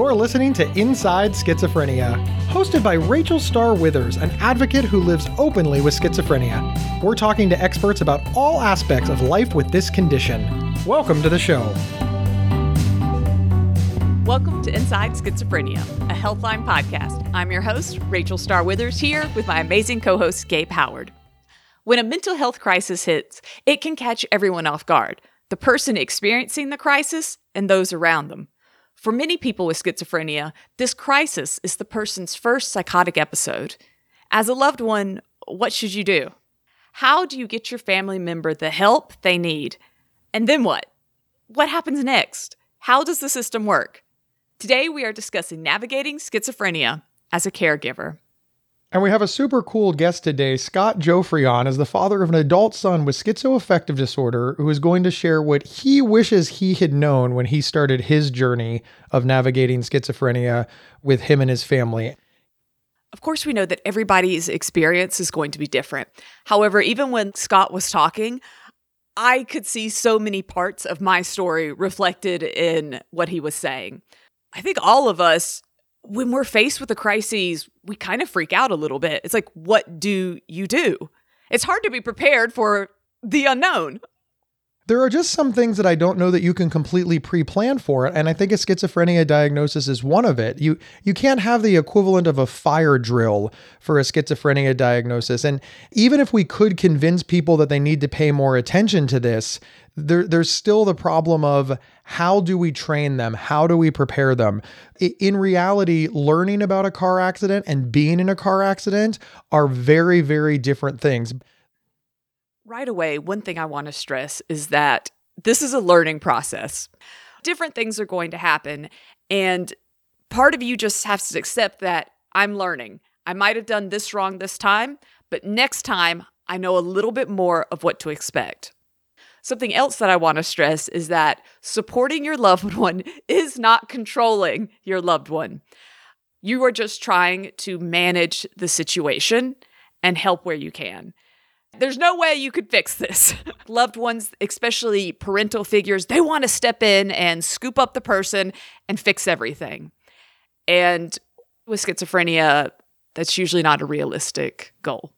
You're listening to Inside Schizophrenia, hosted by Rachel Star Withers, an advocate who lives openly with schizophrenia. We're talking to experts about all aspects of life with this condition. Welcome to the show. Welcome to Inside Schizophrenia, a Healthline podcast. I'm your host, Rachel Star Withers, here with my amazing co host, Gabe Howard. When a mental health crisis hits, it can catch everyone off guard the person experiencing the crisis and those around them. For many people with schizophrenia, this crisis is the person's first psychotic episode. As a loved one, what should you do? How do you get your family member the help they need? And then what? What happens next? How does the system work? Today, we are discussing navigating schizophrenia as a caregiver. And we have a super cool guest today. Scott Joffrion is the father of an adult son with schizoaffective disorder who is going to share what he wishes he had known when he started his journey of navigating schizophrenia with him and his family. Of course, we know that everybody's experience is going to be different. However, even when Scott was talking, I could see so many parts of my story reflected in what he was saying. I think all of us when we're faced with a crisis, we kind of freak out a little bit. It's like, what do you do? It's hard to be prepared for the unknown. There are just some things that I don't know that you can completely pre-plan for, and I think a schizophrenia diagnosis is one of it. You you can't have the equivalent of a fire drill for a schizophrenia diagnosis. And even if we could convince people that they need to pay more attention to this, there, there's still the problem of how do we train them? How do we prepare them? In reality, learning about a car accident and being in a car accident are very, very different things. Right away, one thing I want to stress is that this is a learning process. Different things are going to happen. And part of you just has to accept that I'm learning. I might have done this wrong this time, but next time I know a little bit more of what to expect. Something else that I want to stress is that supporting your loved one is not controlling your loved one. You are just trying to manage the situation and help where you can. There's no way you could fix this. Loved ones, especially parental figures, they want to step in and scoop up the person and fix everything. And with schizophrenia, that's usually not a realistic goal.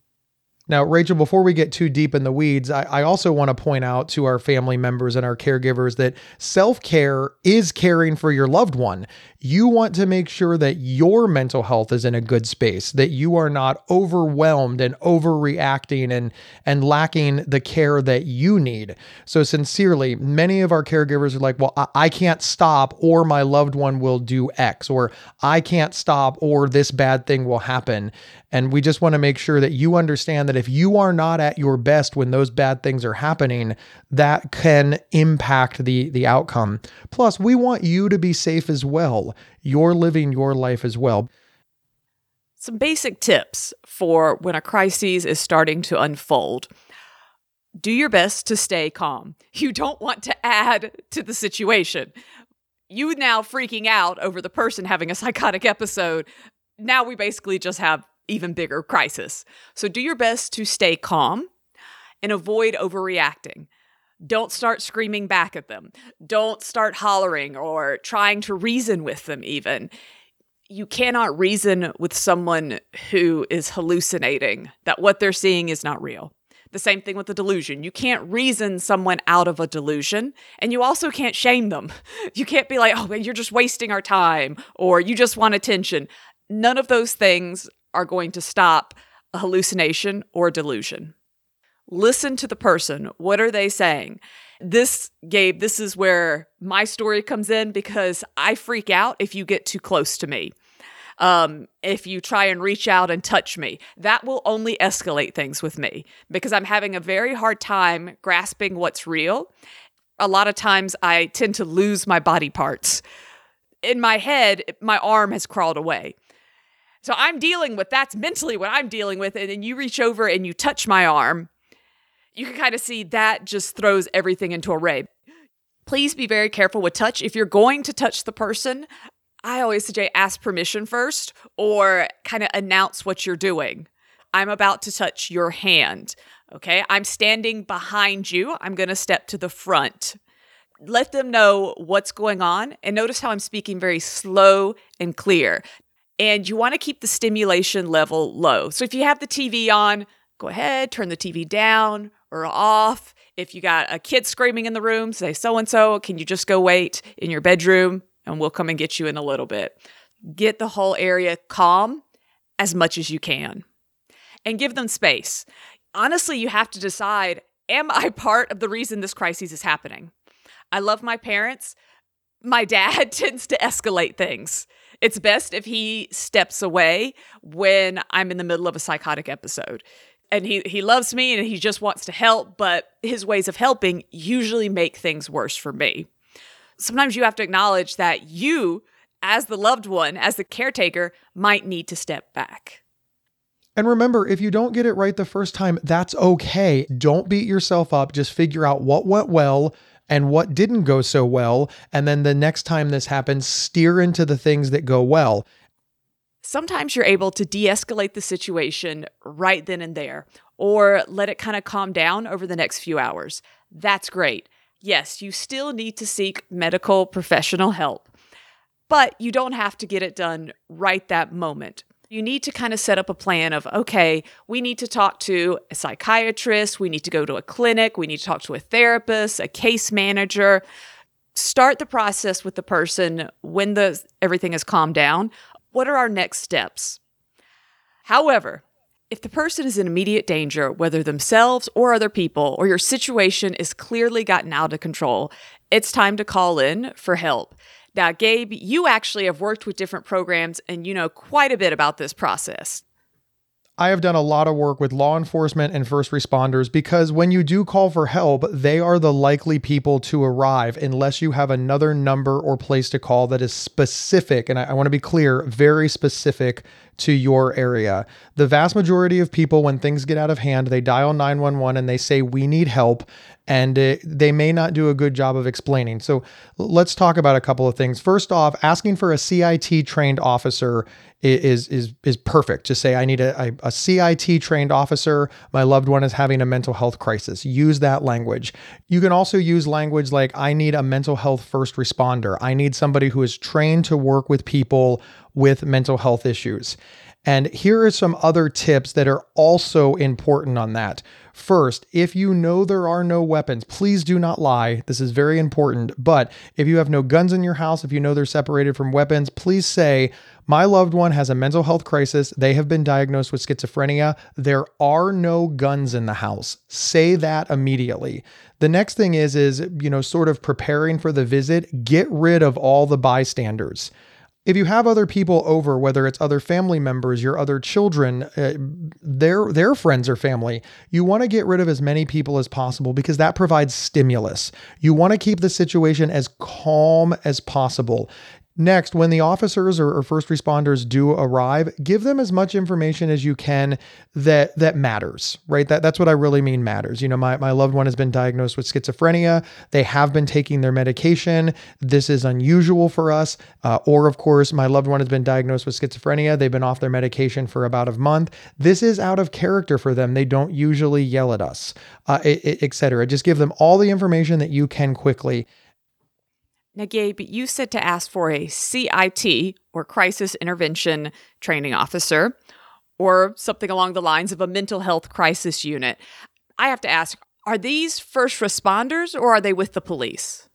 Now, Rachel, before we get too deep in the weeds, I, I also want to point out to our family members and our caregivers that self care is caring for your loved one. You want to make sure that your mental health is in a good space, that you are not overwhelmed and overreacting and, and lacking the care that you need. So, sincerely, many of our caregivers are like, well, I, I can't stop, or my loved one will do X, or I can't stop, or this bad thing will happen. And we just want to make sure that you understand that if you are not at your best when those bad things are happening, that can impact the the outcome. Plus, we want you to be safe as well. You're living your life as well. Some basic tips for when a crisis is starting to unfold. Do your best to stay calm. You don't want to add to the situation. You now freaking out over the person having a psychotic episode. Now we basically just have even bigger crisis. So do your best to stay calm and avoid overreacting. Don't start screaming back at them. Don't start hollering or trying to reason with them, even. You cannot reason with someone who is hallucinating that what they're seeing is not real. The same thing with the delusion. You can't reason someone out of a delusion, and you also can't shame them. You can't be like, oh, you're just wasting our time, or you just want attention. None of those things are going to stop a hallucination or delusion. Listen to the person. What are they saying? This, Gabe, this is where my story comes in because I freak out if you get too close to me. Um, if you try and reach out and touch me, that will only escalate things with me because I'm having a very hard time grasping what's real. A lot of times I tend to lose my body parts. In my head, my arm has crawled away. So I'm dealing with that's mentally what I'm dealing with. And then you reach over and you touch my arm. You can kind of see that just throws everything into a ray. Please be very careful with touch. If you're going to touch the person, I always suggest ask permission first or kind of announce what you're doing. I'm about to touch your hand. Okay. I'm standing behind you. I'm going to step to the front. let them know what's going on. And notice how I'm speaking very slow and clear. And you want to keep the stimulation level low. So if you have the TV on, go ahead, turn the TV down or off. If you got a kid screaming in the room, say, so and so, can you just go wait in your bedroom and we'll come and get you in a little bit? Get the whole area calm as much as you can and give them space. Honestly, you have to decide am I part of the reason this crisis is happening? I love my parents. My dad tends to escalate things. It's best if he steps away when I'm in the middle of a psychotic episode. And he, he loves me and he just wants to help, but his ways of helping usually make things worse for me. Sometimes you have to acknowledge that you, as the loved one, as the caretaker, might need to step back. And remember, if you don't get it right the first time, that's okay. Don't beat yourself up. Just figure out what went well and what didn't go so well. And then the next time this happens, steer into the things that go well. Sometimes you're able to de escalate the situation right then and there, or let it kind of calm down over the next few hours. That's great. Yes, you still need to seek medical professional help, but you don't have to get it done right that moment you need to kind of set up a plan of okay, we need to talk to a psychiatrist, we need to go to a clinic, we need to talk to a therapist, a case manager. Start the process with the person when the everything has calmed down. What are our next steps? However, if the person is in immediate danger, whether themselves or other people, or your situation is clearly gotten out of control, it's time to call in for help. Now, Gabe, you actually have worked with different programs and you know quite a bit about this process. I have done a lot of work with law enforcement and first responders because when you do call for help, they are the likely people to arrive unless you have another number or place to call that is specific. And I, I want to be clear, very specific to your area. The vast majority of people, when things get out of hand, they dial 911 and they say, We need help and it, they may not do a good job of explaining. So let's talk about a couple of things. First off, asking for a CIT trained officer is is is perfect. To say I need a, a CIT trained officer. My loved one is having a mental health crisis. Use that language. You can also use language like I need a mental health first responder. I need somebody who is trained to work with people with mental health issues. And here are some other tips that are also important on that. First, if you know there are no weapons, please do not lie. This is very important. But if you have no guns in your house, if you know they're separated from weapons, please say, My loved one has a mental health crisis. They have been diagnosed with schizophrenia. There are no guns in the house. Say that immediately. The next thing is, is, you know, sort of preparing for the visit, get rid of all the bystanders if you have other people over, whether it's other family members, your other children, uh, their their friends or family, you want to get rid of as many people as possible because that provides stimulus. You want to keep the situation as calm as possible. Next, when the officers or, or, first responders do arrive, give them as much information as you can that that matters, right? That that's what I really mean matters. You know, my, my loved one has been diagnosed with schizophrenia. They have been taking their medication. This is unusual for us. Uh, or of course, my loved one has been diagnosed with schizophrenia. They've been off their medication for about a month. This is out of character for them. They don't usually yell at us, uh, etc. Just give them all the information that you can quickly. Now, Gabe, you said to ask for a CIT or Crisis Intervention Training Officer or something along the lines of a mental health crisis unit. I have to ask are these first responders or are they with the police?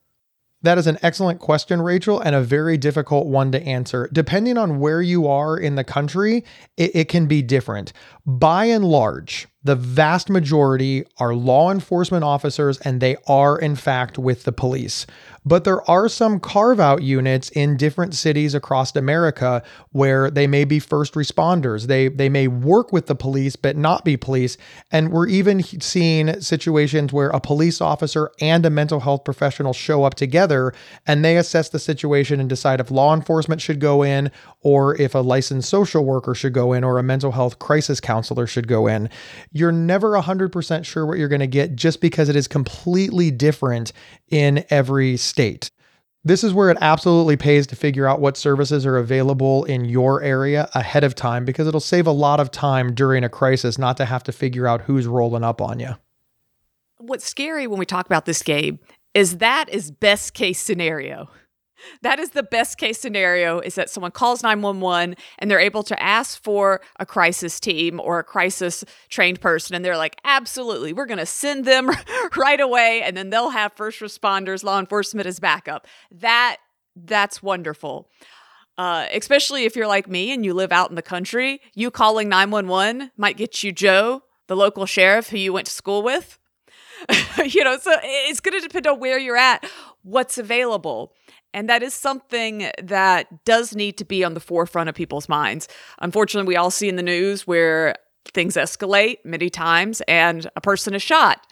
That is an excellent question, Rachel, and a very difficult one to answer. Depending on where you are in the country, it, it, can be different. By and large, the vast majority are law enforcement officers and they are, in fact, with the police. But there are some carve out units in different cities across America where they may be first responders. They, they may work with the police, but not be police. And we're even seeing situations where a police officer and a mental health professional show up together and they assess the situation and decide if law enforcement should go in or if a licensed social worker should go in or a mental health crisis counselor should go in. You're never 100% sure what you're going to get just because it is completely different in every state. This is where it absolutely pays to figure out what services are available in your area ahead of time because it'll save a lot of time during a crisis not to have to figure out who's rolling up on you. What's scary when we talk about this, Gabe, is that is best case scenario. That is the best case scenario is that someone calls 911 and they're able to ask for a crisis team or a crisis trained person and they're like, "Absolutely, we're going to send them right away and then they'll have first responders, law enforcement as backup." That that's wonderful. Uh, especially if you're like me and you live out in the country, you calling 911 might get you Joe, the local sheriff who you went to school with. you know, so it's going to depend on where you're at, what's available. And that is something that does need to be on the forefront of people's minds. Unfortunately, we all see in the news where things escalate many times and a person is shot.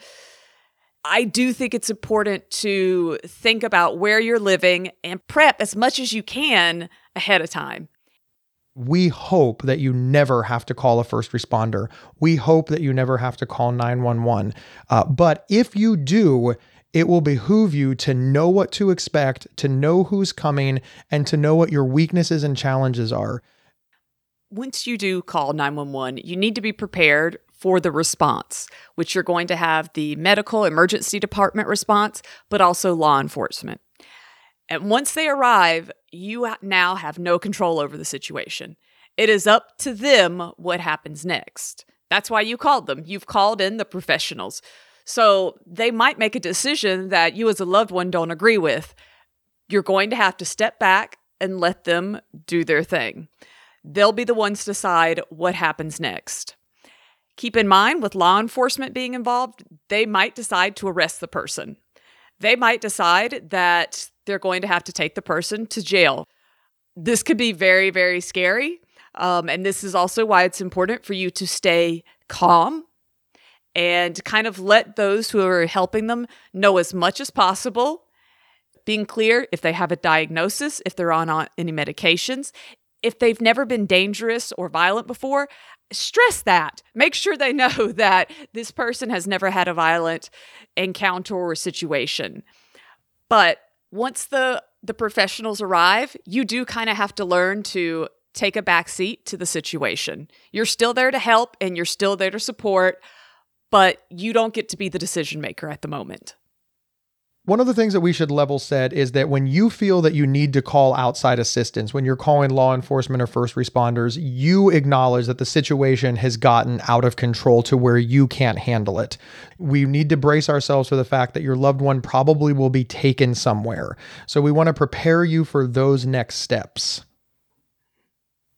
I do think it's important to think about where you're living and prep as much as you can ahead of time. We hope that you never have to call a first responder. We hope that you never have to call 911. Uh, but if you do, it will behoove you to know what to expect, to know who's coming, and to know what your weaknesses and challenges are. Once you do call 911, you need to be prepared for the response, which you're going to have the medical emergency department response, but also law enforcement. And once they arrive, you now have no control over the situation. It is up to them what happens next. That's why you called them. You've called in the professionals. So they might make a decision that you, as a loved one, don't agree with. You're going to have to step back and let them do their thing. They'll be the ones to decide what happens next. Keep in mind, with law enforcement being involved, they might decide to arrest the person. They might decide that they're going to have to take the person to jail. This could be very, very scary. Um, and this is also why it's important for you to stay calm and kind of let those who are helping them know as much as possible. Being clear if they have a diagnosis, if they're on any medications, if they've never been dangerous or violent before, stress that. Make sure they know that this person has never had a violent encounter or situation. But once the the professionals arrive, you do kind of have to learn to take a back seat to the situation. You're still there to help and you're still there to support, but you don't get to be the decision maker at the moment. One of the things that we should level set is that when you feel that you need to call outside assistance, when you're calling law enforcement or first responders, you acknowledge that the situation has gotten out of control to where you can't handle it. We need to brace ourselves for the fact that your loved one probably will be taken somewhere. So we want to prepare you for those next steps.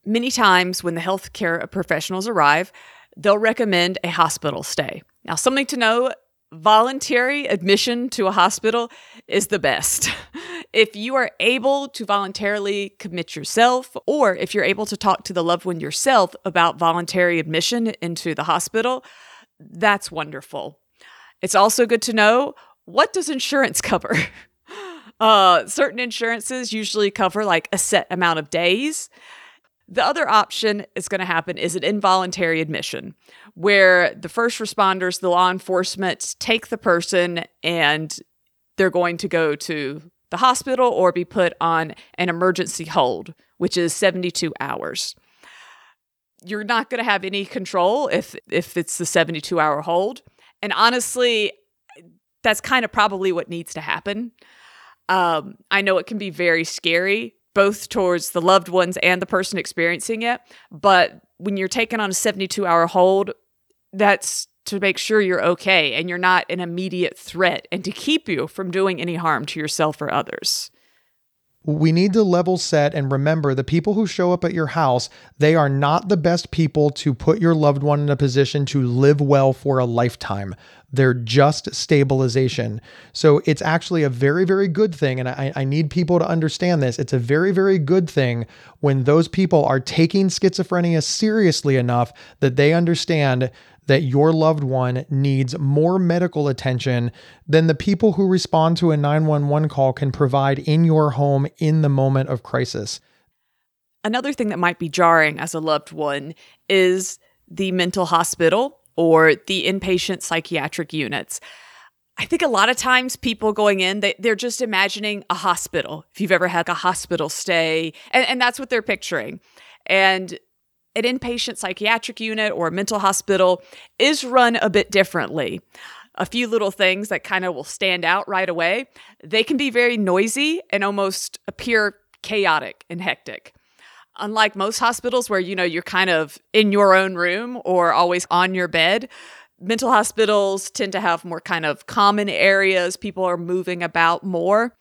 Many times when the healthcare professionals arrive, they'll recommend a hospital stay. Now, something to know voluntary admission to a hospital is the best. if you are able to voluntarily commit yourself, or if you're able to talk to the loved one yourself about voluntary admission into the hospital, that's wonderful. It's also good to know what does insurance cover? uh, certain insurances usually cover like a set amount of days. The other option is going to happen is an involuntary admission, where the first responders, the law enforcement take the person and they're going to go to the hospital or be put on an emergency hold, which is 72 hours. You're not going to have any control if if it's the 72 hour hold. And honestly, that's kind of probably what needs to happen. Um, I know it can be very scary both towards the loved ones and the person experiencing it. But when you're taken on a 72 hour hold, that's to make sure you're okay and you're not an immediate threat and to keep you from doing any harm to yourself or others. We need to level set and remember the people who show up at your house, they are not the best people to put your loved one in a position to live well for a lifetime. They're just stabilization. So it's actually a very, very good thing. And I, I need people to understand this. It's a very, very good thing when those people are taking schizophrenia seriously enough that they understand that your loved one needs more medical attention than the people who respond to a 911 call can provide in your home in the moment of crisis. Another thing that might be jarring as a loved one is the mental hospital or the inpatient psychiatric units. I think a lot of times people going in, they, they're just imagining a hospital. If you've ever had a hospital stay, and, and that's what they're picturing. And an inpatient psychiatric unit or a mental hospital is run a bit differently. a few little things that kind of will stand out right away, they can be very noisy and almost appear chaotic and hectic. Unlike most hospitals where you know you're kind of in your own room or always on your bed, mental hospitals tend to have more kind of common areas, people are moving about more.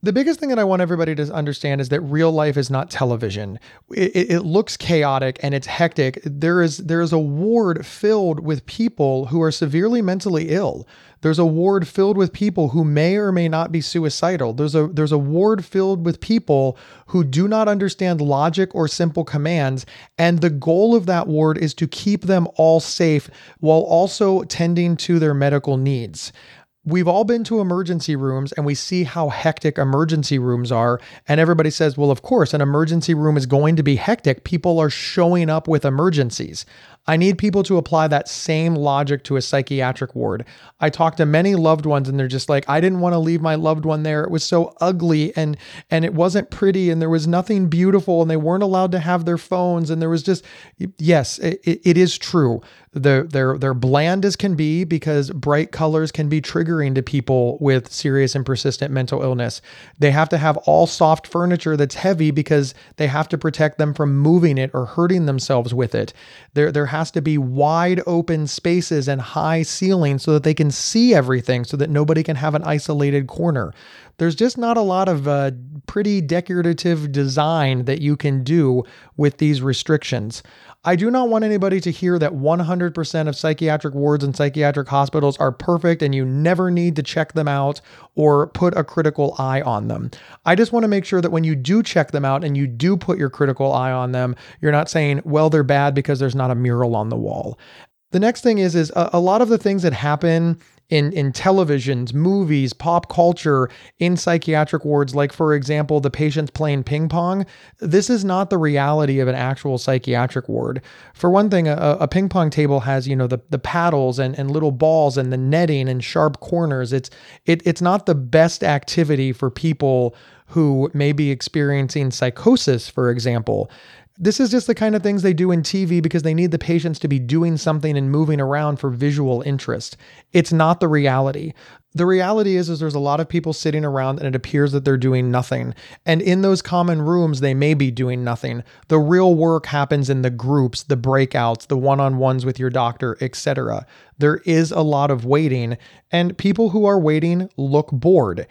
The biggest thing that I want everybody to understand is that real life is not television. It, it, looks chaotic and it's hectic. There is there is a ward filled with people who are severely mentally ill. There's a ward filled with people who may or may not be suicidal. There's a there's a ward filled with people who do not understand logic or simple commands, and the goal of that ward is to keep them all safe while also tending to their medical needs we've all been to emergency rooms and we see how hectic emergency rooms are. And everybody says, well, of course, an emergency room is going to be hectic. People are showing up with emergencies. I need people to apply that same logic to a psychiatric ward. I talk to many loved ones and they're just like, I didn't want to leave my loved one there. It was so ugly and and it wasn't pretty and there was nothing beautiful and they weren't allowed to have their phones and there was just yes, it, it is true. They're, they're, they're bland as can be because bright colors can be triggering to people with serious and persistent mental illness. They have to have all soft furniture that's heavy because they have to protect them from moving it or hurting themselves with it. There, there has to be wide open spaces and high ceilings so that they can see everything so that nobody can have an isolated corner there's just not a lot of uh, pretty decorative design that you can do with these restrictions. I do not want anybody to hear that 100% of psychiatric wards and psychiatric hospitals are perfect and you never need to check them out or put a critical eye on them. I just want to make sure that when you do check them out and you do put your critical eye on them, you're not saying, well, they're bad because there's not a mural on the wall. The next thing is is a, a lot of the things that happen in in televisions, movies, pop culture, in psychiatric wards, like for example, the patients playing ping pong. This is not the reality of an actual psychiatric ward. For one thing, a, a ping pong table has you know the the paddles and, and little balls and the netting and sharp corners. It's it, it's not the best activity for people who may be experiencing psychosis, for example. This is just the kind of things they do in TV because they need the patients to be doing something and moving around for visual interest. It's not the reality. The reality is is there's a lot of people sitting around and it appears that they're doing nothing. And in those common rooms they may be doing nothing. The real work happens in the groups, the breakouts, the one-on-ones with your doctor, etc. There is a lot of waiting and people who are waiting look bored.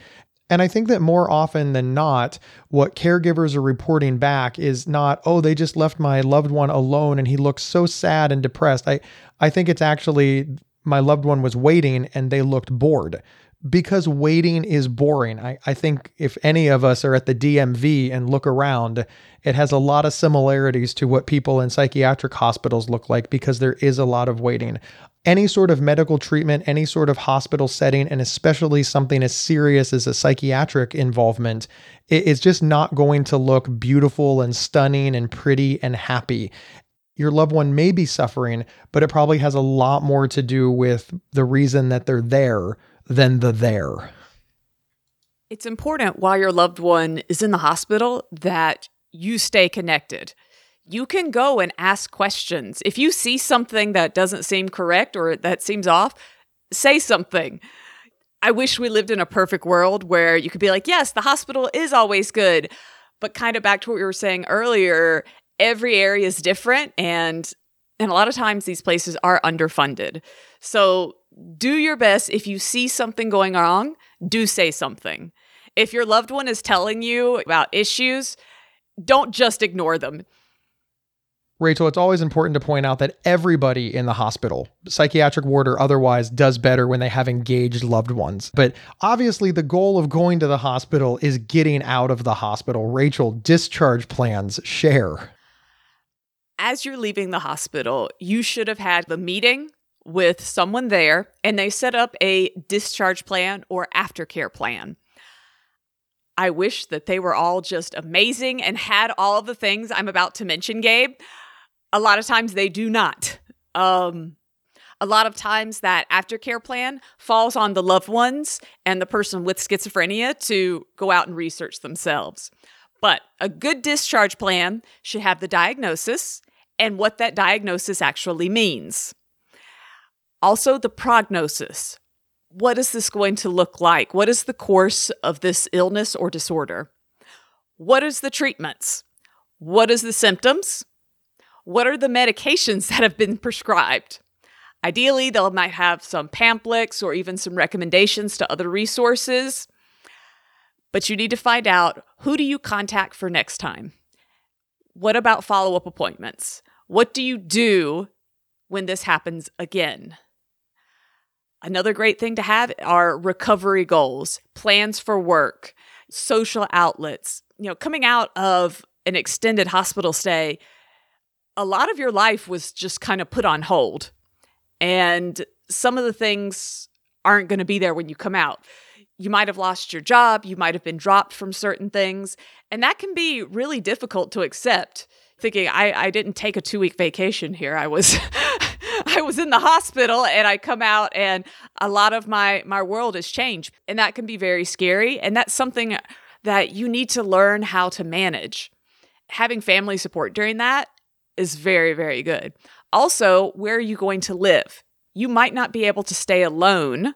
And I think that more often than not, what caregivers are reporting back is not, oh, they just left my loved one alone and he looks so sad and depressed. I, I think it's actually my loved one was waiting and they looked bored because waiting is boring. I, I think if any of us are at the DMV and look around, it has a lot of similarities to what people in psychiatric hospitals look like because there is a lot of waiting any sort of medical treatment, any sort of hospital setting, and especially something as serious as a psychiatric involvement, it's just not going to look beautiful and stunning and pretty and happy. Your loved one may be suffering, but it probably has a lot more to do with the reason that they're there than the there. It's important while your loved one is in the hospital that you stay connected you can go and ask questions. If you see something that doesn't seem correct or that seems off, say something. I wish we lived in a perfect world where you could be like, yes, the hospital is always good. But kind of back to what we were saying earlier, every area is different and and a lot of times these places are underfunded. So do your best if you see something going wrong, do say something. If your loved one is telling you about issues, don't just ignore them. Rachel, it's always important to point out that everybody in the hospital, psychiatric ward or otherwise, does better when they have engaged loved ones. But obviously, the goal of going to the hospital is getting out of the hospital. Rachel, discharge plans, share. As you're leaving the hospital, you should have had the meeting with someone there and they set up a discharge plan or aftercare plan. I wish that they were all just amazing and had all the things I'm about to mention, Gabe a lot of times they do not. Um, a lot of times that aftercare plan falls on the loved ones and the person with schizophrenia to go out and research themselves. But a good discharge plan should have the diagnosis and what that diagnosis actually means. Also, the prognosis. What is this going to look like? What is the course of this illness or disorder? What is the treatments? What is the symptoms? What are the medications that have been prescribed? Ideally, they might have some pamphlets or even some recommendations to other resources. But you need to find out who do you contact for next time? What about follow-up appointments? What do you do when this happens again? Another great thing to have are recovery goals, plans for work, social outlets. You know, coming out of an extended hospital stay, a lot of your life was just kind of put on hold. And some of the things aren't going to be there when you come out. You might have lost your job, you might have been dropped from certain things, and that can be really difficult to accept. Thinking I, I didn't take a two week vacation here. I was I was in the hospital and I come out and a lot of my my world has changed. And that can be very scary. And that's something that you need to learn how to manage. Having family support during that is very, very good. Also, where are you going to live? You might not be able to stay alone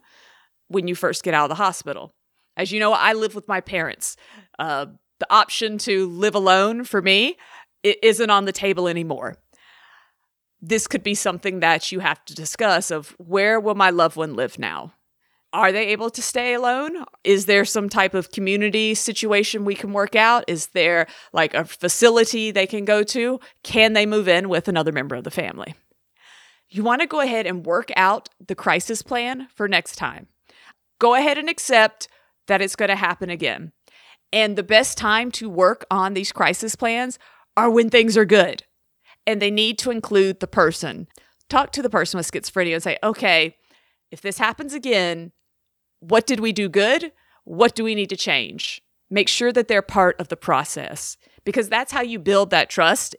when you first get out of the hospital. As you know, I live with my parents. Uh, the option to live alone for me it isn't on the table anymore. This could be something that you have to discuss of where will my loved one live now? Are they able to stay alone? Is there some type of community situation we can work out? Is there like a facility they can go to? Can they move in with another member of the family? You want to go ahead and work out the crisis plan for next time. Go ahead and accept that it's going to happen again. And the best time to work on these crisis plans are when things are good. And they need to include the person. Talk to the person with schizophrenia and say, okay, if this happens again, what did we do good? What do we need to change? Make sure that they're part of the process because that's how you build that trust.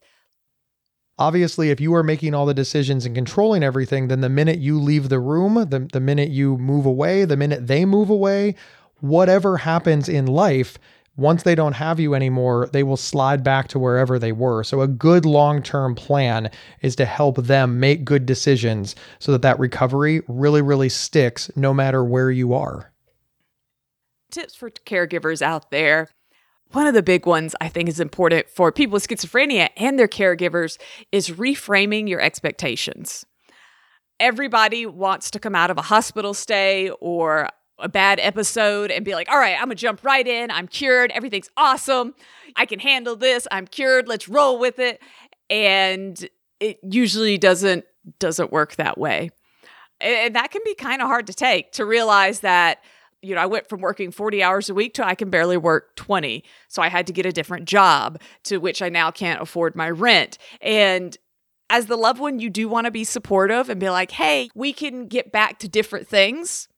Obviously, if you are making all the decisions and controlling everything, then the minute you leave the room, the, the minute you move away, the minute they move away, whatever happens in life, once they don't have you anymore, they will slide back to wherever they were. So, a good long term plan is to help them make good decisions so that that recovery really, really sticks no matter where you are. Tips for caregivers out there. One of the big ones I think is important for people with schizophrenia and their caregivers is reframing your expectations. Everybody wants to come out of a hospital stay or a bad episode and be like, all right, I'm gonna jump right in. I'm cured. Everything's awesome. I can handle this. I'm cured. Let's roll with it. And it usually doesn't doesn't work that way. And that can be kind of hard to take to realize that you know, I went from working 40 hours a week to I can barely work 20. So I had to get a different job to which I now can't afford my rent. And as the loved one, you do want to be supportive and be like, hey, we can get back to different things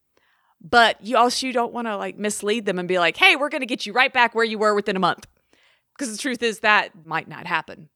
but you also don't want to like mislead them and be like, hey, we're going to get you right back where you were within a month. Because the truth is that might not happen.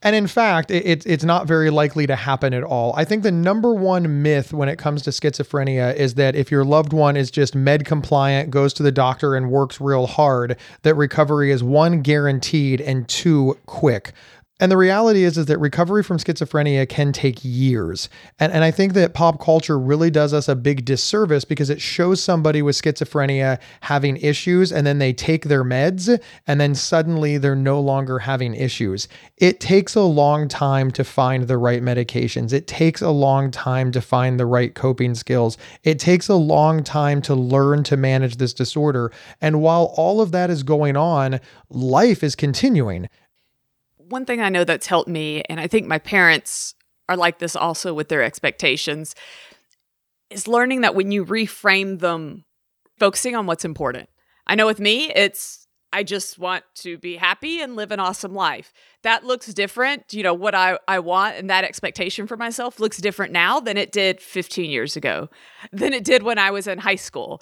And in fact, it, it's not very likely to happen at all. I think the number one myth when it comes to schizophrenia is that if your loved one is just med compliant, goes to the doctor, and works real hard, that recovery is one, guaranteed, and two, quick. And the reality is, is that recovery from schizophrenia can take years. And, and I think that pop culture really does us a big disservice because it shows somebody with schizophrenia having issues and then they take their meds and then suddenly they're no longer having issues. It takes a long time to find the right medications. It takes a long time to find the right coping skills. It takes a long time to learn to manage this disorder. And while all of that is going on, life is continuing one thing I know that's helped me, and I think my parents are like this also with their expectations, is learning that when you reframe them, focusing on what's important. I know with me, it's I just want to be happy and live an awesome life. That looks different. You know, what I, I want and that expectation for myself looks different now than it did 15 years ago, than it did when I was in high school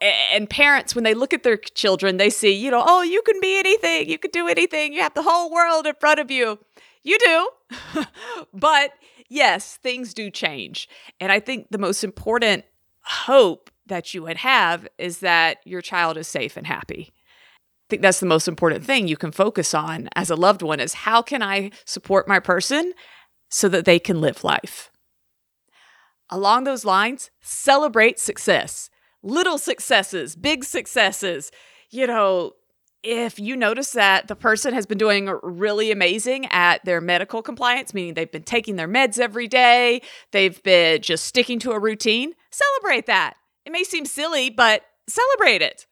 and parents when they look at their children they see you know oh you can be anything. You can do anything. You have the whole world in front of you. You do. But yes things do change. And i think the most important hope that you would have is that your child is safe and happy. I think that's the most important thing you can focus on as a loved one is how can i support my person so that they can live life? Along those lines, celebrate success. Little successes, big successes. You know, if you notice that the person has been doing really amazing at their medical compliance, meaning they've been taking their meds every day, they've been just sticking to a routine, celebrate that. It may seem silly, but celebrate it.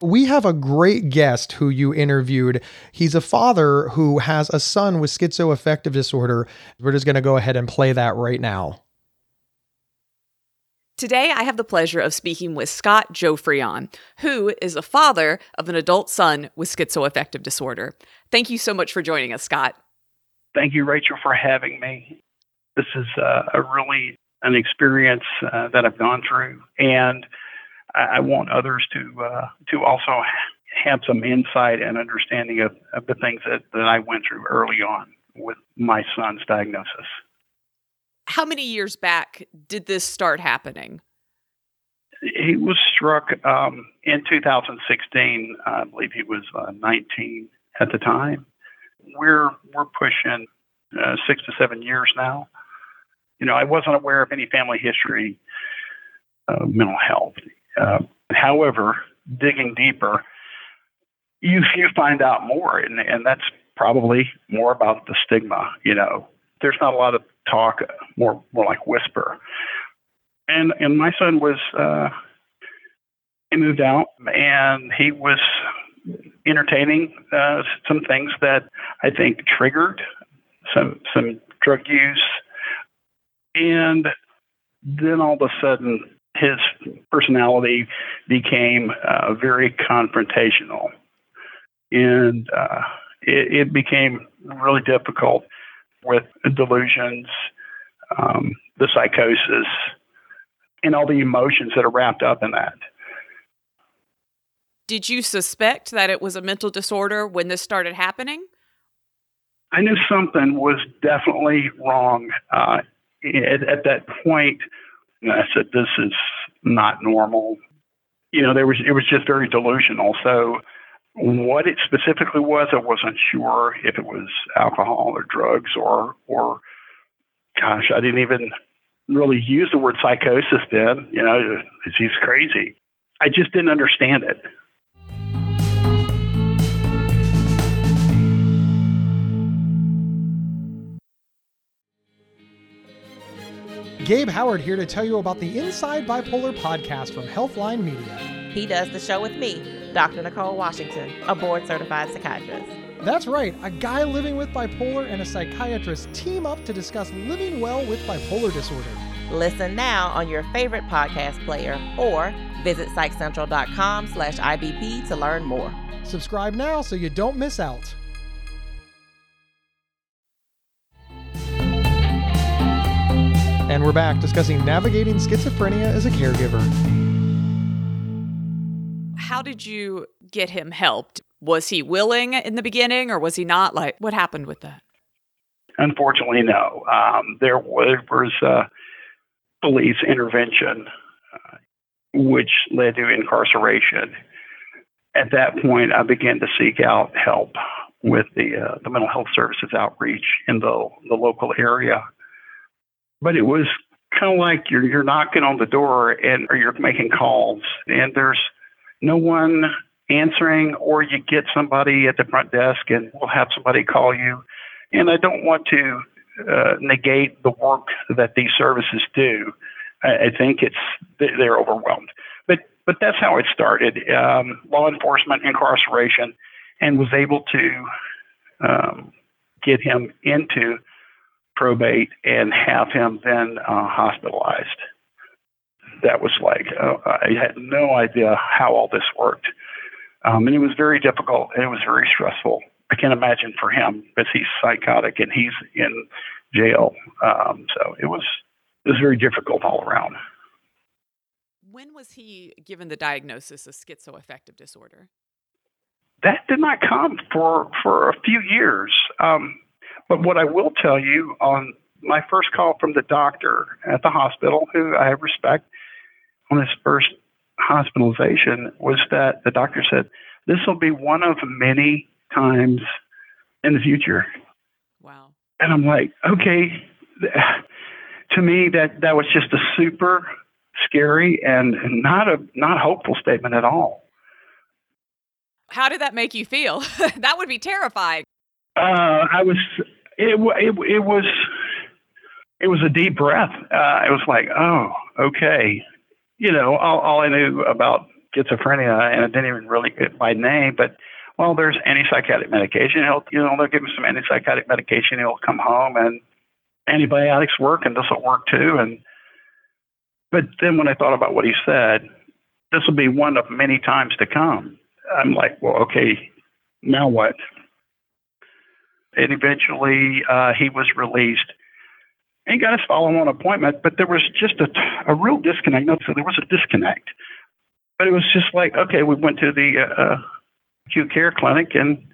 We have a great guest who you interviewed. He's a father who has a son with schizoaffective disorder. We're just going to go ahead and play that right now. Today, I have the pleasure of speaking with Scott Joffrion, who is a father of an adult son with schizoaffective disorder. Thank you so much for joining us, Scott. Thank you, Rachel, for having me. This is uh, a really an experience uh, that I've gone through, and I, I want others to uh, to also have some insight and understanding of, of the things that, that I went through early on with my son's diagnosis how many years back did this start happening? He was struck um, in 2016. I believe he was uh, 19 at the time. We're we're pushing uh, six to seven years now. You know, I wasn't aware of any family history of mental health. Uh, however, digging deeper, you you find out more, and and that's probably more about the stigma. You know, there's not a lot of talk, more more like whisper. And and my son was uh, he moved out and he was entertaining uh, some things that I think triggered some some drug use, and then all of a sudden his personality became uh, very confrontational, and uh, it, it became really difficult with delusions, um, the psychosis, and all the emotions that are wrapped up in that. Did you suspect that it was a mental disorder when this started happening? I knew something was definitely wrong. Uh, at, at, that point, I said, "This is not normal." You know, there was it was just very delusional. So what it specifically was, I wasn't sure if it was alcohol or drugs or, or gosh, I didn't even really use the word psychosis then. You know, he's crazy. I just didn't understand it. Gabe Howard here to tell you about the Inside Bipolar podcast from Healthline Media. He does the show with me, Dr. Nicole Washington, a board certified psychiatrist. That's right, a guy living with bipolar and a psychiatrist team up to discuss living well with bipolar disorder. Listen now on your favorite podcast player or visit psychcentral.com slash IBP to learn more. Subscribe now so you don't miss out. And we're back discussing navigating schizophrenia as a caregiver. How did you get him helped? Was he willing in the beginning or was he not? Like, what happened with that? Unfortunately, no. Um, there was, uh, police intervention, uh, which led to incarceration. At that point, I began to seek out help with the uh, the mental health services outreach in the the local area but it was kind of like you're you're knocking on the door and or you're making calls and there's no one answering or you get somebody at the front desk and we'll have somebody call you. And i don't want to uh, negate the work that these services do. I, I think it's they're overwhelmed. But but that's how it started. Um, law enforcement incarceration and was able to um, get him into probate and have him then uh, hospitalized. That was like, uh, I had no idea how all this worked. Um, and it was very difficult and it was very stressful. I can't imagine for him because he's psychotic and he's in jail. Um, so it was it was very difficult all around. When was he given the diagnosis of schizoaffective disorder? That did not come for for a few years. Um, but what I will tell you on my first call from the doctor at the hospital, who I have respect, on his first hospitalization was that the doctor said, This will be one of many times in the future. Wow. And I'm like, okay, to me, that that was just a super scary and not a not hopeful statement at all. How did that make you feel? that would be terrifying. Uh, I was it, it it was it was a deep breath. Uh, it was like, oh, okay. You know, all, all I knew about schizophrenia, and I didn't even really get my name, but well, there's antipsychotic medication. He'll, you know, they'll give me some antipsychotic medication. He'll come home, and antibiotics work, and this will work too. And but then when I thought about what he said, this will be one of many times to come. I'm like, well, okay, now what? And eventually, uh, he was released. And got his follow-on appointment, but there was just a, a real disconnect. No, so there was a disconnect. But it was just like, okay, we went to the uh, acute care clinic, and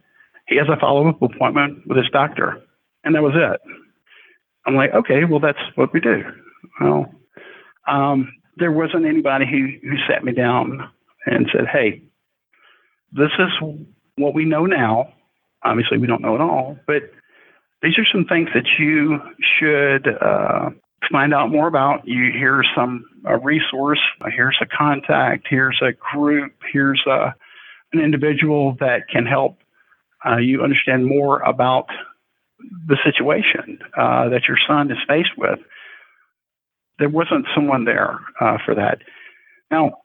he has a follow-up appointment with his doctor, and that was it. I'm like, okay, well, that's what we do. Well, um, there wasn't anybody who, who sat me down and said, hey, this is what we know now. Obviously, we don't know it all, but these are some things that you should uh, find out more about. You here's some a resource, here's a contact, here's a group, here's a, an individual that can help uh, you understand more about the situation uh, that your son is faced with. There wasn't someone there uh, for that. Now,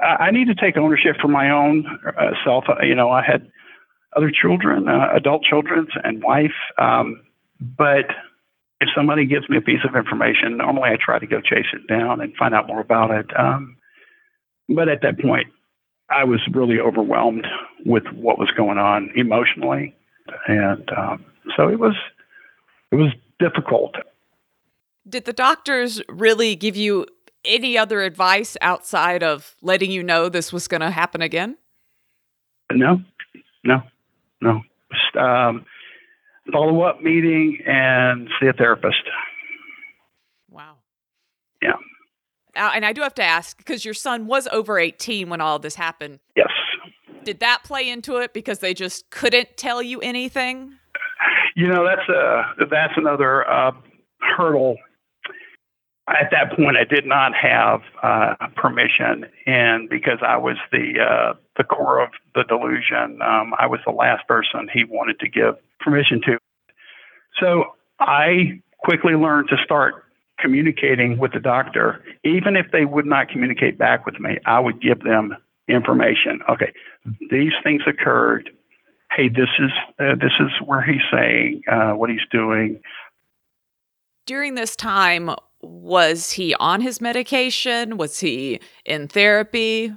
I need to take ownership for my own uh, self. Uh, you know, I had other children, uh, adult children, and wife. Um, but if somebody gives me a piece of information, normally I try to go chase it down and find out more about it. Um, but at that point, I was really overwhelmed with what was going on emotionally, and um, so it was it was difficult. Did the doctors really give you any other advice outside of letting you know this was going to happen again? No, no, no. Um, follow up meeting and see a therapist. Wow. Yeah. Uh, and I do have to ask because your son was over 18 when all this happened. Yes. Did that play into it because they just couldn't tell you anything? You know, that's a that's another uh, hurdle at that point, I did not have uh, permission, and because I was the uh, the core of the delusion, um, I was the last person he wanted to give permission to. So I quickly learned to start communicating with the doctor, even if they would not communicate back with me. I would give them information. Okay, these things occurred. Hey, this is uh, this is where he's saying uh, what he's doing. During this time, was he on his medication? Was he in therapy?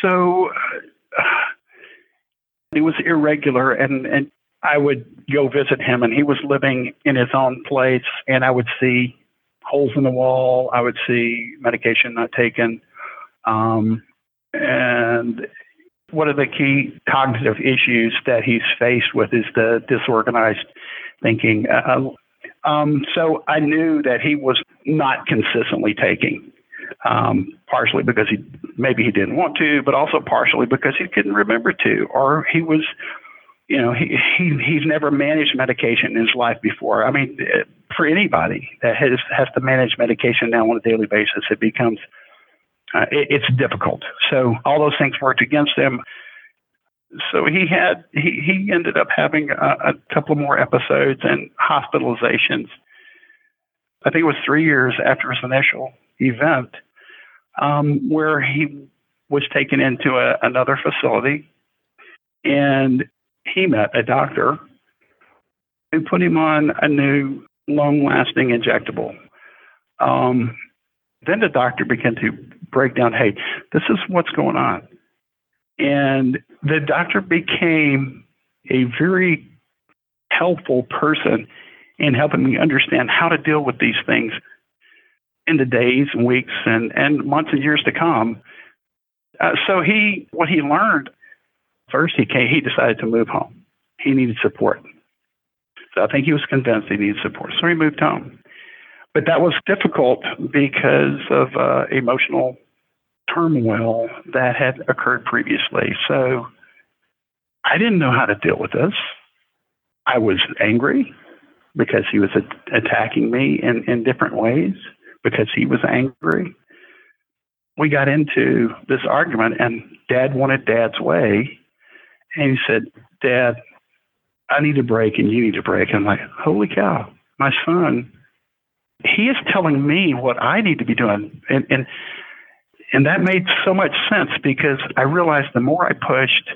So uh, was irregular, and, and I would go visit him, and he was living in his own place, and I would see holes in the wall. I would see medication not taken. Um, and one of the key cognitive issues that he's faced with is the disorganized thinking. Uh, um, so I knew that he was not consistently taking, um, partially because he maybe he didn't want to, but also partially because he couldn't remember to, or he was, you know, he, he he's never managed medication in his life before. I mean, uh, for anybody that has has to manage medication now on a daily basis, it becomes uh, it, it's difficult. So all those things worked against him so he had he, he ended up having a, a couple more episodes and hospitalizations. I think it was three years after his initial event, um, where he was taken into a, another facility, and he met a doctor who put him on a new long-lasting injectable. Um, then the doctor began to break down, hey, this is what's going on. And the doctor became a very helpful person in helping me understand how to deal with these things in the days and weeks and, and months and years to come. Uh, so he, what he learned first, he came, he decided to move home. He needed support. So I think he was convinced he needed support. So he moved home. But that was difficult because of uh, emotional turmoil that had occurred previously. So I didn't know how to deal with this. I was angry, because he was a- attacking me in, in different ways because he was angry. We got into this argument, and dad wanted dad's way. And he said, Dad, I need a break and you need a break. I'm like, holy cow, my son, he is telling me what I need to be doing. And, and, and that made so much sense because I realized the more I pushed,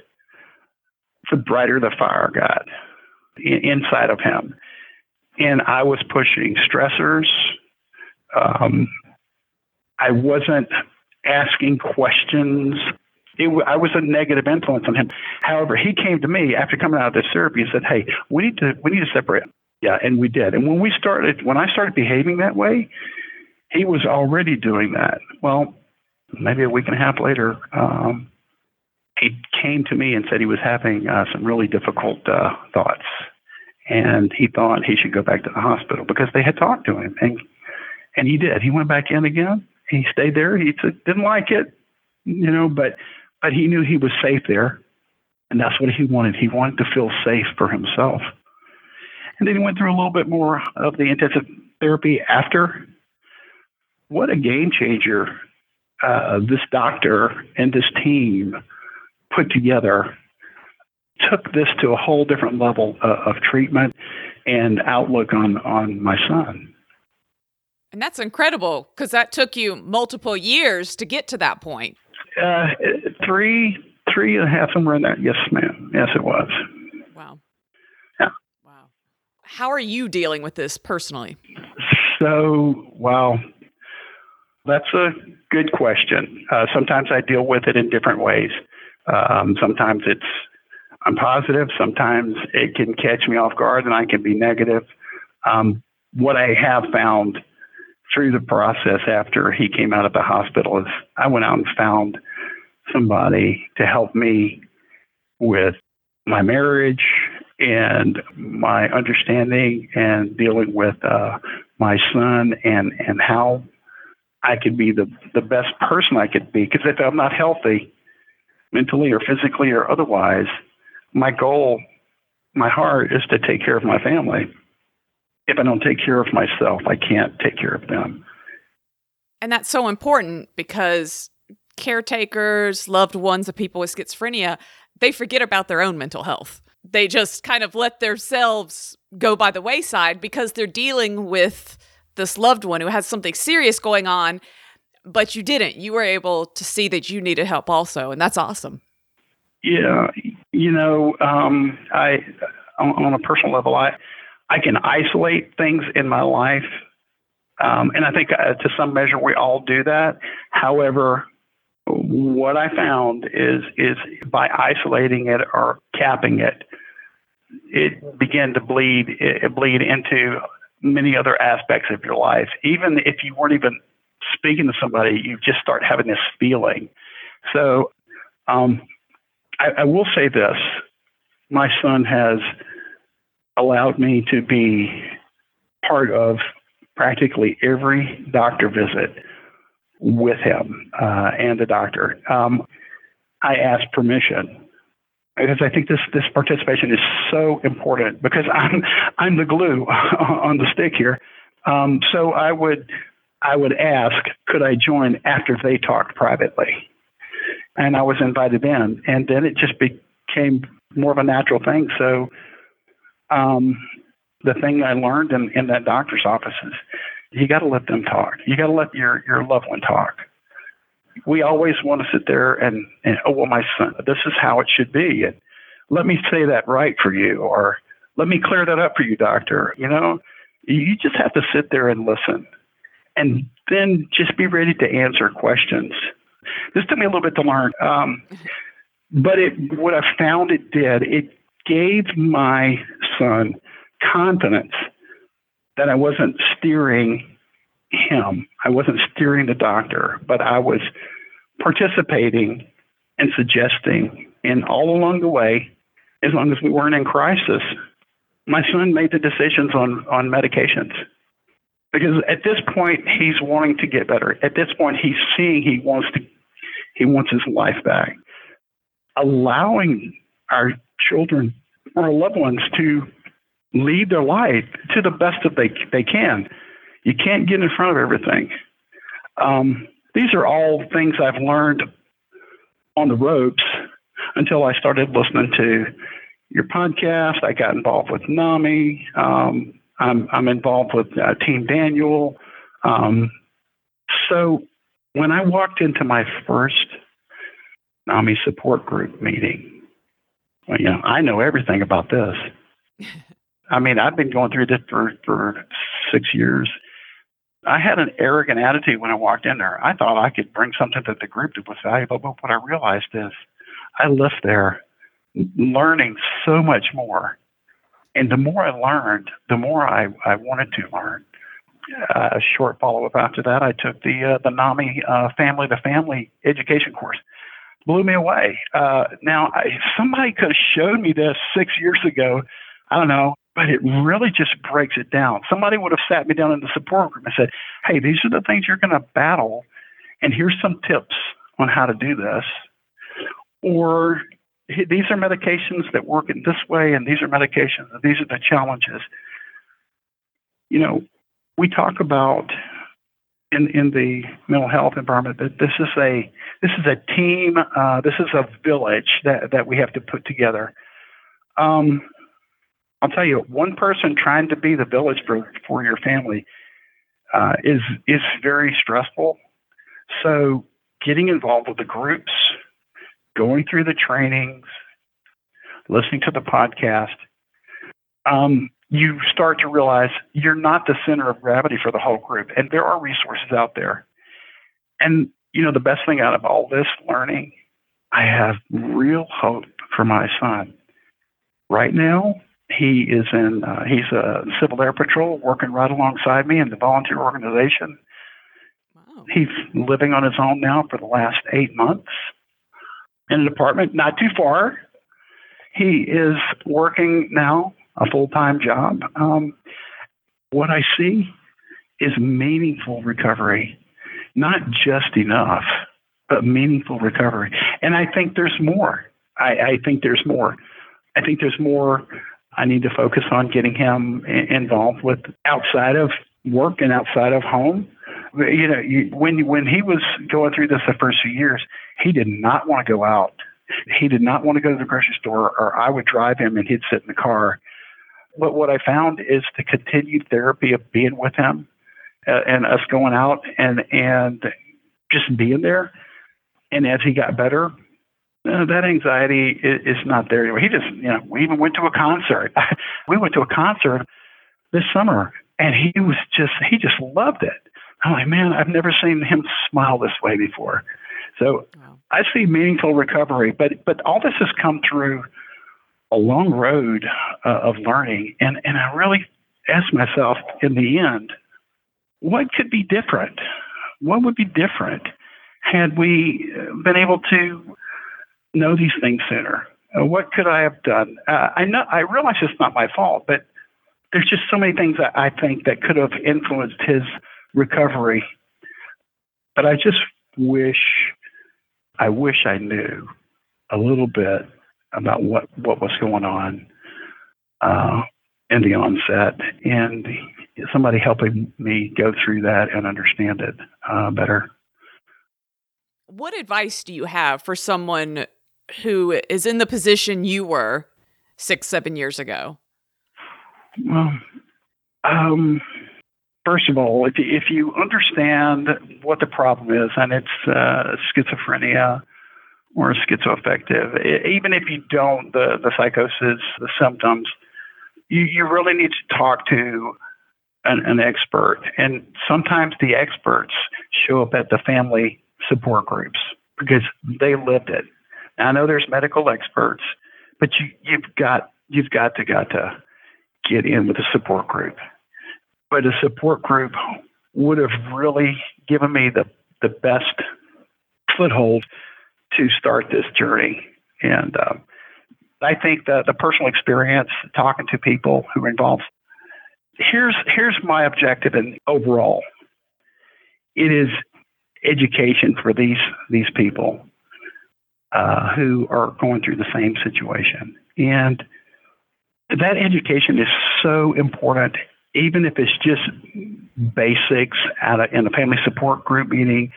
the brighter the fire got inside of him. And I was pushing stressors. Um, I wasn't asking questions it, I was a negative influence on him. However, he came to me after coming out of this therapy and said, "Hey, we need to we need to separate." Yeah, and we did. And when we started, when I started behaving that way, he was already doing that. Well, maybe a week and a half later, um, he came to me and said he was having uh, some really difficult uh, thoughts, and he thought he should go back to the hospital because they had talked to him, and and he did. He went back in again. He stayed there. He didn't like it, you know, but but he knew he was safe there. And that's what he wanted. He wanted to feel safe for himself. And then he went through a little bit more of the intensive therapy after. What a game changer uh, this doctor and this team put together took this to a whole different level uh, of treatment and outlook on, on my son. And that's incredible because that took you multiple years to get to that point. Uh, three, three and a half, somewhere in there. Yes, ma'am. Yes, it was. Wow. Yeah. Wow. How are you dealing with this personally? So, wow, that's a good question. Uh, sometimes I deal with it in different ways. Um, sometimes it's I'm positive. Sometimes it can catch me off guard, and I can be negative. Um, what I have found through the process after he came out of the hospital is I went out and found somebody to help me with my marriage and my understanding and dealing with uh, my son and and how I could be the the best person I could be because if I'm not healthy mentally or physically or otherwise my goal my heart is to take care of my family if I don't take care of myself, I can't take care of them. And that's so important because caretakers, loved ones of people with schizophrenia, they forget about their own mental health. They just kind of let themselves go by the wayside because they're dealing with this loved one who has something serious going on, but you didn't. You were able to see that you needed help also, and that's awesome. Yeah, you know, um, I on, a personal level, I I can isolate things in my life. Um, and I think uh, to some measure we all do that. However, what I found is is by isolating it or capping it, it began to bleed it bleed into many other aspects of your life. Even if you weren't even speaking to somebody, you just start having this feeling. So um, I, I will say this: my son has allowed me to be part of practically every doctor visit with him uh, and the doctor. Um, I asked permission because I think this this participation is so important because I'm I'm the glue on the stick here. Um, so I would I would ask, could I join after they talked privately? And I was invited in, and then it just became more of a natural thing. So um, the thing I learned in, in that doctor's office is you got to let them talk. You got to let your, your loved one talk. We always want to sit there and, and, oh, well, my son, this is how it should be. And let me say that right for you, or let me clear that up for you, doctor. You know, you just have to sit there and listen and then just be ready to answer questions. This took me a little bit to learn. Um, but it, what I found it did, it gave my son confidence that I wasn't steering him. I wasn't steering the doctor, but I was participating and suggesting. And all along the way, as long as we weren't in crisis, my son made the decisions on, on medications. Because at this point, he's wanting to get better. At this point, he's seeing he wants to, he wants his life back. Allowing our children or loved ones to lead their life to the best that they they can. You can't get in front of everything. Um, these are all things I've learned on the ropes until I started listening to your podcast. I got involved with NAMI. Um, I'm, I'm involved with uh, Team Daniel. Um, so when I walked into my first NAMI support group meeting, well, you know, I know everything about this. I mean, I've been going through this for, for six years. I had an arrogant attitude when I walked in there. I thought I could bring something to the group that was valuable, but what I realized is I left there learning so much more. And the more I learned, the more I, I wanted to learn. Uh, a short follow up after that, I took the uh, the NAMI uh, family to family education course. Blew me away. Uh, now, I, somebody could have showed me this six years ago. I don't know, but it really just breaks it down. Somebody would have sat me down in the support group and said, "Hey, these are the things you're going to battle, and here's some tips on how to do this." Or these are medications that work in this way, and these are medications, and these are the challenges. You know, we talk about in in the mental health environment that this is a this is a team, uh, this is a village that that we have to put together. Um, I'll tell you, one person trying to be the village for for your family uh, is is very stressful. So, getting involved with the groups going through the trainings, listening to the podcast, um, you start to realize you're not the center of gravity for the whole group, and there are resources out there. And you know, the best thing out of all this learning, I have real hope for my son. Right now, he is in uh, he's a civil air patrol working right alongside me in the volunteer organization. Wow. He's living on his own now for the last eight months in an apartment not too far. He is working now a full time job. Um, what I see is meaningful recovery, not just enough, but meaningful recovery. And I think there's more. I, I think there's more. I think there's more I need to focus on getting him involved with outside of work and outside of home you know, you, when when he was going through this the first few years, he did not want to go out. He did not want to go to the grocery store, or I would drive him and he'd sit in the car. But what I found is the continued therapy of being with him uh, and us going out and and just being there. And as he got better, that anxiety is, is not there anymore. He just, you know, we even went to a concert. we went to a concert this summer, and he was just, he just loved it. I'm like, man, I've never seen him smile this way before. So wow. I see meaningful recovery, but but all this has come through a long road uh, of learning, and and I really asked myself in the end, what could be different? What would be different had we been able to know these things sooner? Uh, what could I have done? Uh, I know I realize it's not my fault, but there's just so many things that I think that could have influenced his recovery. But I just wish, I wish I knew a little bit about what, what was going on uh, in the onset and somebody helping me go through that and understand it uh, better. What advice do you have for someone who is in the position you were six, seven years ago? Well, um, first of all, if you, if you understand what the problem is, and it's uh, schizophrenia or schizoaffective, even if you don't, the, the psychosis, the symptoms, you, you really need to talk to an, an expert. And sometimes the experts show up at the family support groups because they lived it. I know there's medical experts, but you, you've got you've got to got to get in with a support group but a support group would have really given me the, the best foothold to start this journey. And uh, I think that the personal experience, talking to people who are involved, here's here's my objective and overall. It is education for these these people uh, who are going through the same situation, and that education is so important, even if it's just basics at a, in a family support group meeting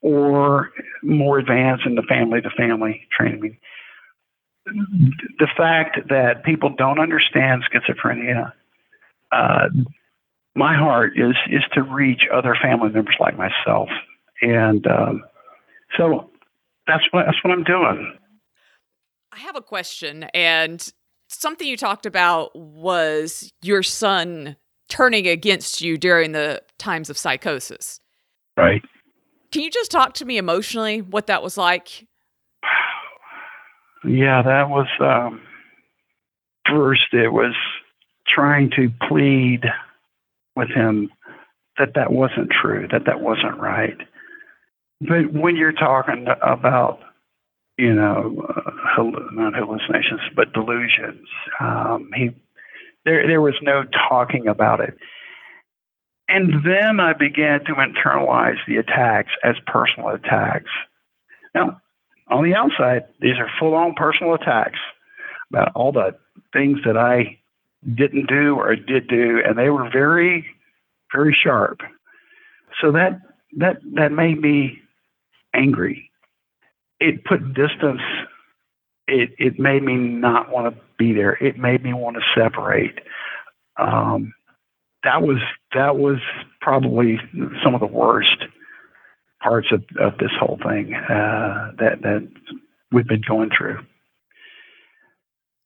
or more advanced in the family to family training meeting. The fact that people don't understand schizophrenia, uh, my heart is is to reach other family members like myself, and um, so that's what that's what I'm doing. I have a question, and something you talked about was your son turning against you during the times of psychosis. Right. Can you just talk to me emotionally what that was like? Yeah, that was um, first. It was trying to plead with him that that wasn't true, that that wasn't right. But when you're talking about, you know, uh, not hallucinations, but delusions, um, he there there was no talking about it. And then I began to internalize the attacks as personal attacks. Now, on the outside, these are full on personal attacks about all the things that I didn't do or did do, and they were very, very sharp. So that that that made me angry. It put distance. It it made me not want to be there. It made me want to separate. Um, that was that was probably some of the worst parts of, of this whole thing uh, that that we've been going through.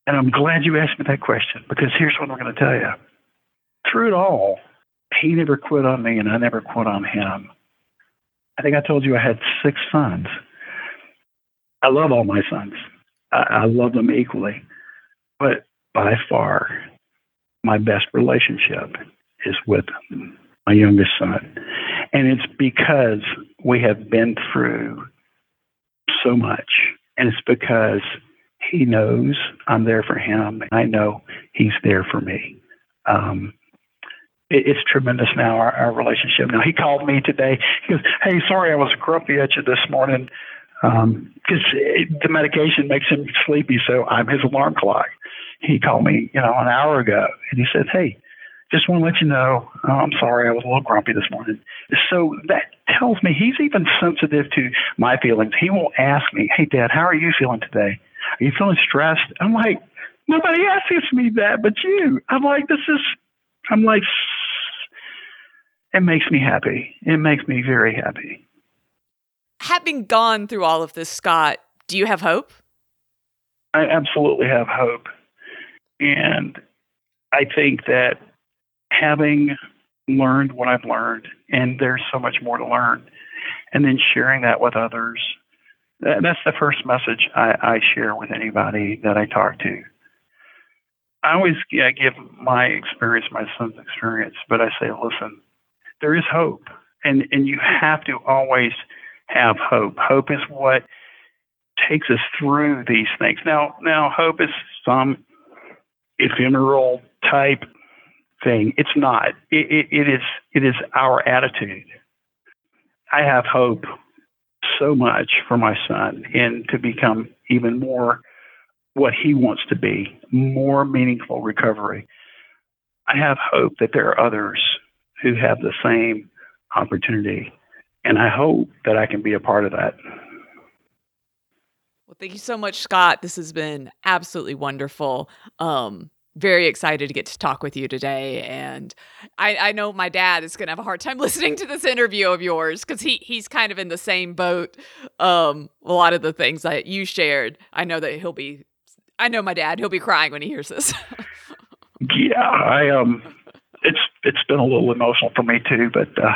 And I'm glad you asked me that question because here's what I'm going to tell you. Through it all, he never quit on me, and I never quit on him. I think I told you I had six sons. I love all my sons. I, I love them equally, but by far, my best relationship is with my youngest son. And it's because we have been through so much. And it's because he knows I'm there for him. I know he's there for me. Um, it's tremendous now, our, our relationship. Now, he called me today. He goes, Hey, sorry, I was grumpy at you this morning because um, the medication makes him sleepy. So I'm his alarm clock. He called me, you know, an hour ago and he said, Hey, just want to let you know, oh, I'm sorry, I was a little grumpy this morning. So that tells me he's even sensitive to my feelings. He will ask me, Hey, Dad, how are you feeling today? Are you feeling stressed? I'm like, Nobody asks me that but you. I'm like, This is, I'm like, it makes me happy. It makes me very happy. Having gone through all of this, Scott, do you have hope? I absolutely have hope. And I think that having learned what I've learned, and there's so much more to learn, and then sharing that with others, that's the first message I, I, share with anybody that I talk to. I always yeah, give my experience, my son's experience, but I say, listen, there is hope, and and you have to always have hope. Hope is what takes us through these things. Now, now hope is some ephemeral type thing. It's not. It, it, it is. It is our attitude. I have hope so much for my son and to become even more what he wants to be, more meaningful recovery. I have hope that there are others who have the same opportunity, and I hope that I can be a part of that. Well, thank you so much, Scott. This has been absolutely wonderful. Um, very excited to get to talk with you today. And I, I know my dad is going to have a hard time listening to this interview of yours because he he's kind of in the same boat. Um, a lot of the things that you shared, I know that he'll be. I know my dad; he'll be crying when he hears this. yeah, I um, it's been a little emotional for me too, but uh,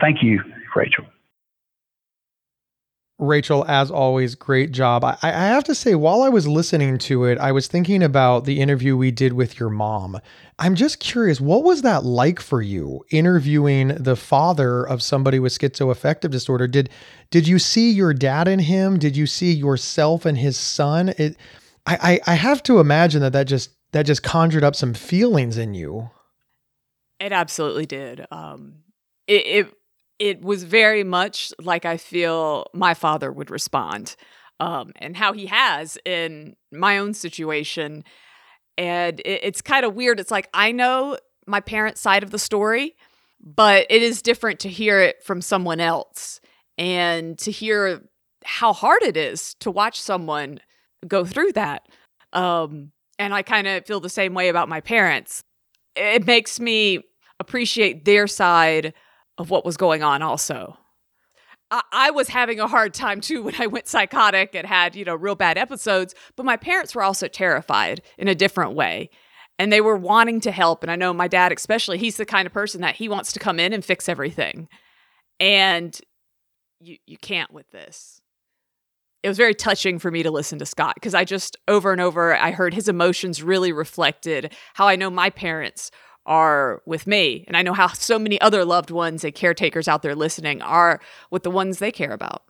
thank you, Rachel. Rachel, as always, great job. I, I, have to say, while I was listening to it, I was thinking about the interview we did with your mom. I'm just curious, what was that like for you interviewing the father of somebody with schizoaffective disorder? Did did you see your dad in him? Did you see yourself and his son? It, I, I, I have to imagine that that just that just conjured up some feelings in you. It absolutely did. Um, it, it it was very much like I feel my father would respond, um, and how he has in my own situation. And it, it's kind of weird. It's like I know my parents' side of the story, but it is different to hear it from someone else and to hear how hard it is to watch someone go through that. Um, and I kind of feel the same way about my parents. It makes me appreciate their side of what was going on, also. I-, I was having a hard time too when I went psychotic and had, you know, real bad episodes, but my parents were also terrified in a different way. And they were wanting to help. And I know my dad, especially, he's the kind of person that he wants to come in and fix everything. And you, you can't with this it was very touching for me to listen to Scott because I just over and over I heard his emotions really reflected how I know my parents are with me and I know how so many other loved ones and caretakers out there listening are with the ones they care about.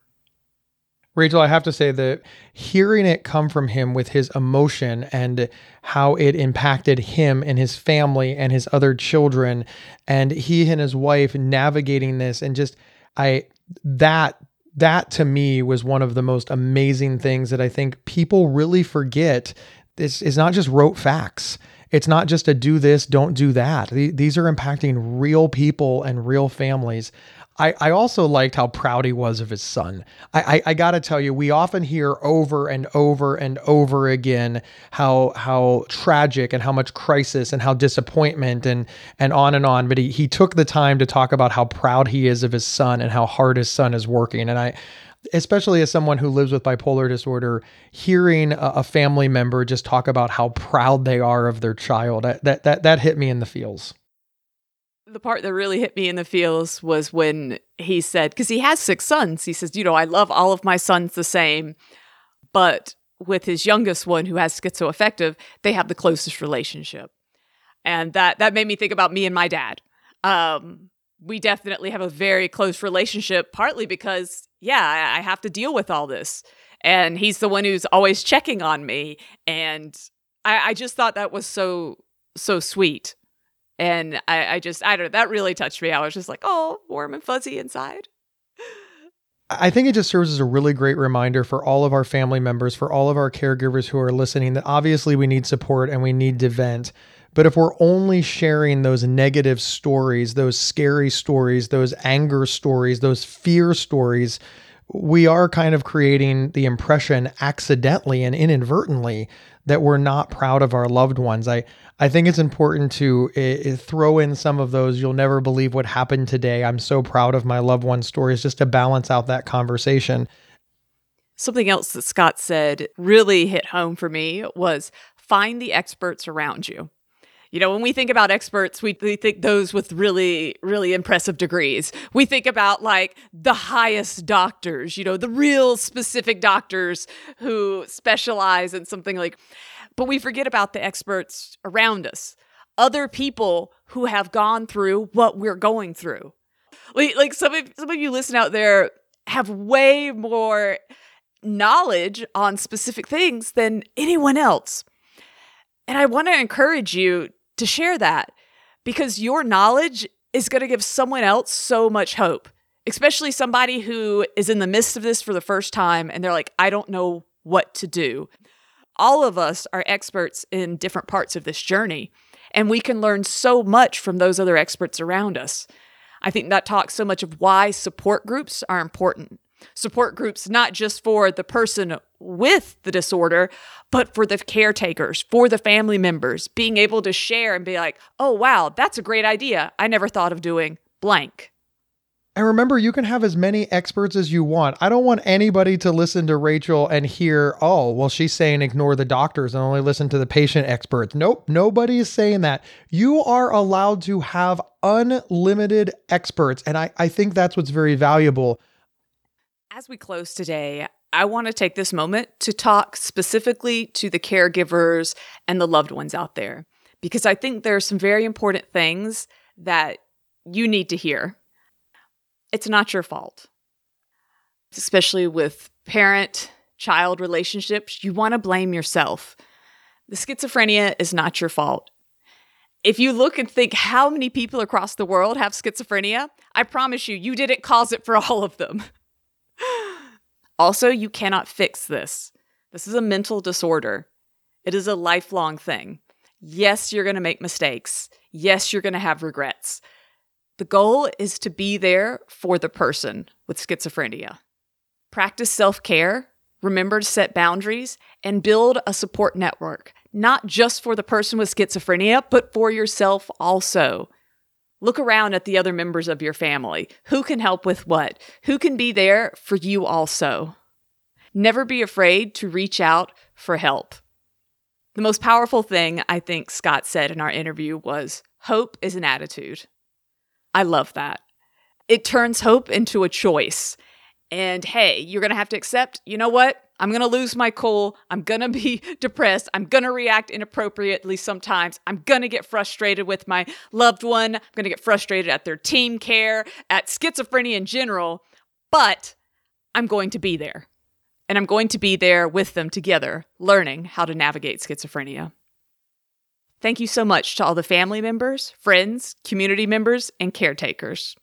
Rachel, I have to say that hearing it come from him with his emotion and how it impacted him and his family and his other children and he and his wife navigating this and just I that that to me was one of the most amazing things that I think people really forget. This is not just rote facts. It's not just a do this, don't do that. These are impacting real people and real families. I, I also liked how proud he was of his son. I, I, I got to tell you, we often hear over and over and over again how how tragic and how much crisis and how disappointment and and on and on. But he he took the time to talk about how proud he is of his son and how hard his son is working. And I especially as someone who lives with bipolar disorder, hearing a, a, family member just talk about how proud they are of their child, that that that hit me in the feels the part that really hit me in the feels was when he said, because he has six sons, he says, you know, I love all of my sons the same, but with his youngest one who has schizoaffective, they have the closest relationship. And that that made me think about me and my dad. Um, we definitely have a very close relationship, partly because, yeah, I, I have to deal with all this. And he's the one who's always checking on me. And I, I just thought that was so, so sweet. And I, I just, I don't know, that really touched me. I was just like, oh, warm and fuzzy inside. I think it just serves as a really great reminder for all of our family members, for all of our caregivers who are listening, that obviously we need support and we need to vent. But if we're only sharing those negative stories, those scary stories, those anger stories, those fear stories, we are kind of creating the impression accidentally and inadvertently that we're not proud of our loved ones. I I think it's important to uh, throw in some of those. You'll never believe what happened today. I'm so proud of my loved one stories just to balance out that conversation. Something else that Scott said really hit home for me was find the experts around you. You know, when we think about experts, we, we think those with really, really impressive degrees. We think about like the highest doctors, you know, the real specific doctors who specialize in something like but we forget about the experts around us, other people who have gone through what we're going through. Like, some of some of you listen out there have way more knowledge on specific things than anyone else. And I want to encourage you to share that because your knowledge is going to give someone else so much hope, especially somebody who is in the midst of this for the first time and they're like, I don't know what to do all of us are experts in different parts of this journey, and we can learn so much from those other experts around us. I think that talks so much of why support groups are important. Support groups, not just for the person with the disorder, but for the caretakers, for the family members, being able to share and be like, oh, wow, that's a great idea. I never thought of doing blank. And remember, you can have as many experts as you want. I don't want anybody to listen to Rachel and hear, oh, well, she's saying ignore the doctors and only listen to the patient experts. Nope, nobody is saying that. You are allowed to have unlimited experts. And I, I think that's what's very valuable. As we close today, I want to take this moment to talk specifically to the caregivers and the loved ones out there, because I think there are some very important things that you need to hear it's not your fault. Especially with parent child relationships, you want to blame yourself. The schizophrenia is not your fault. If you look and think how many people across the world have schizophrenia, I promise you, you didn't cause it for all of them. also, you cannot fix this. This is a mental disorder, it is a lifelong thing. Yes, you're going to make mistakes. Yes, you're going to have regrets. The goal is to be there for the person with schizophrenia. Practice self care, remember to set boundaries, and build a support network, not just for the person with schizophrenia, but for yourself also. Look around at the other members of your family. Who can help with what? Who can be there for you also? Never be afraid to reach out for help. The most powerful thing I think Scott said in our interview was hope is an attitude. I love that. It turns hope into a choice. And hey, you're going to have to accept, you know what? I'm going to lose my cool. I'm going to be depressed. I'm going to react inappropriately sometimes. I'm going to get frustrated with my loved one. I'm going to get frustrated at their team care, at schizophrenia in general. But I'm going to be there. And I'm going to be there with them together, learning how to navigate schizophrenia. Thank you so much to all the family members, friends, community members, and caretakers.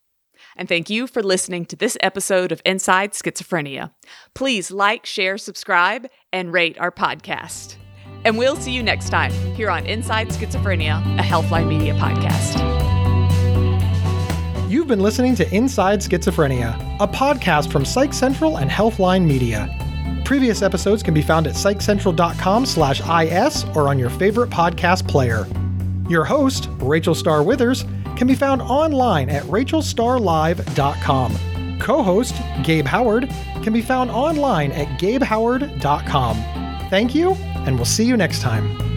And thank you for listening to this episode of Inside Schizophrenia. Please like, share, subscribe, and rate our podcast. And we'll see you next time here on Inside Schizophrenia, a Healthline Media podcast. You've been listening to Inside Schizophrenia, a podcast from Psych Central and Healthline Media. Previous episodes can be found at psychcentral.com slash is or on your favorite podcast player. Your host, Rachel Star Withers, can be found online at rachelstarlive.com. Co host, Gabe Howard, can be found online at gabehoward.com. Thank you, and we'll see you next time.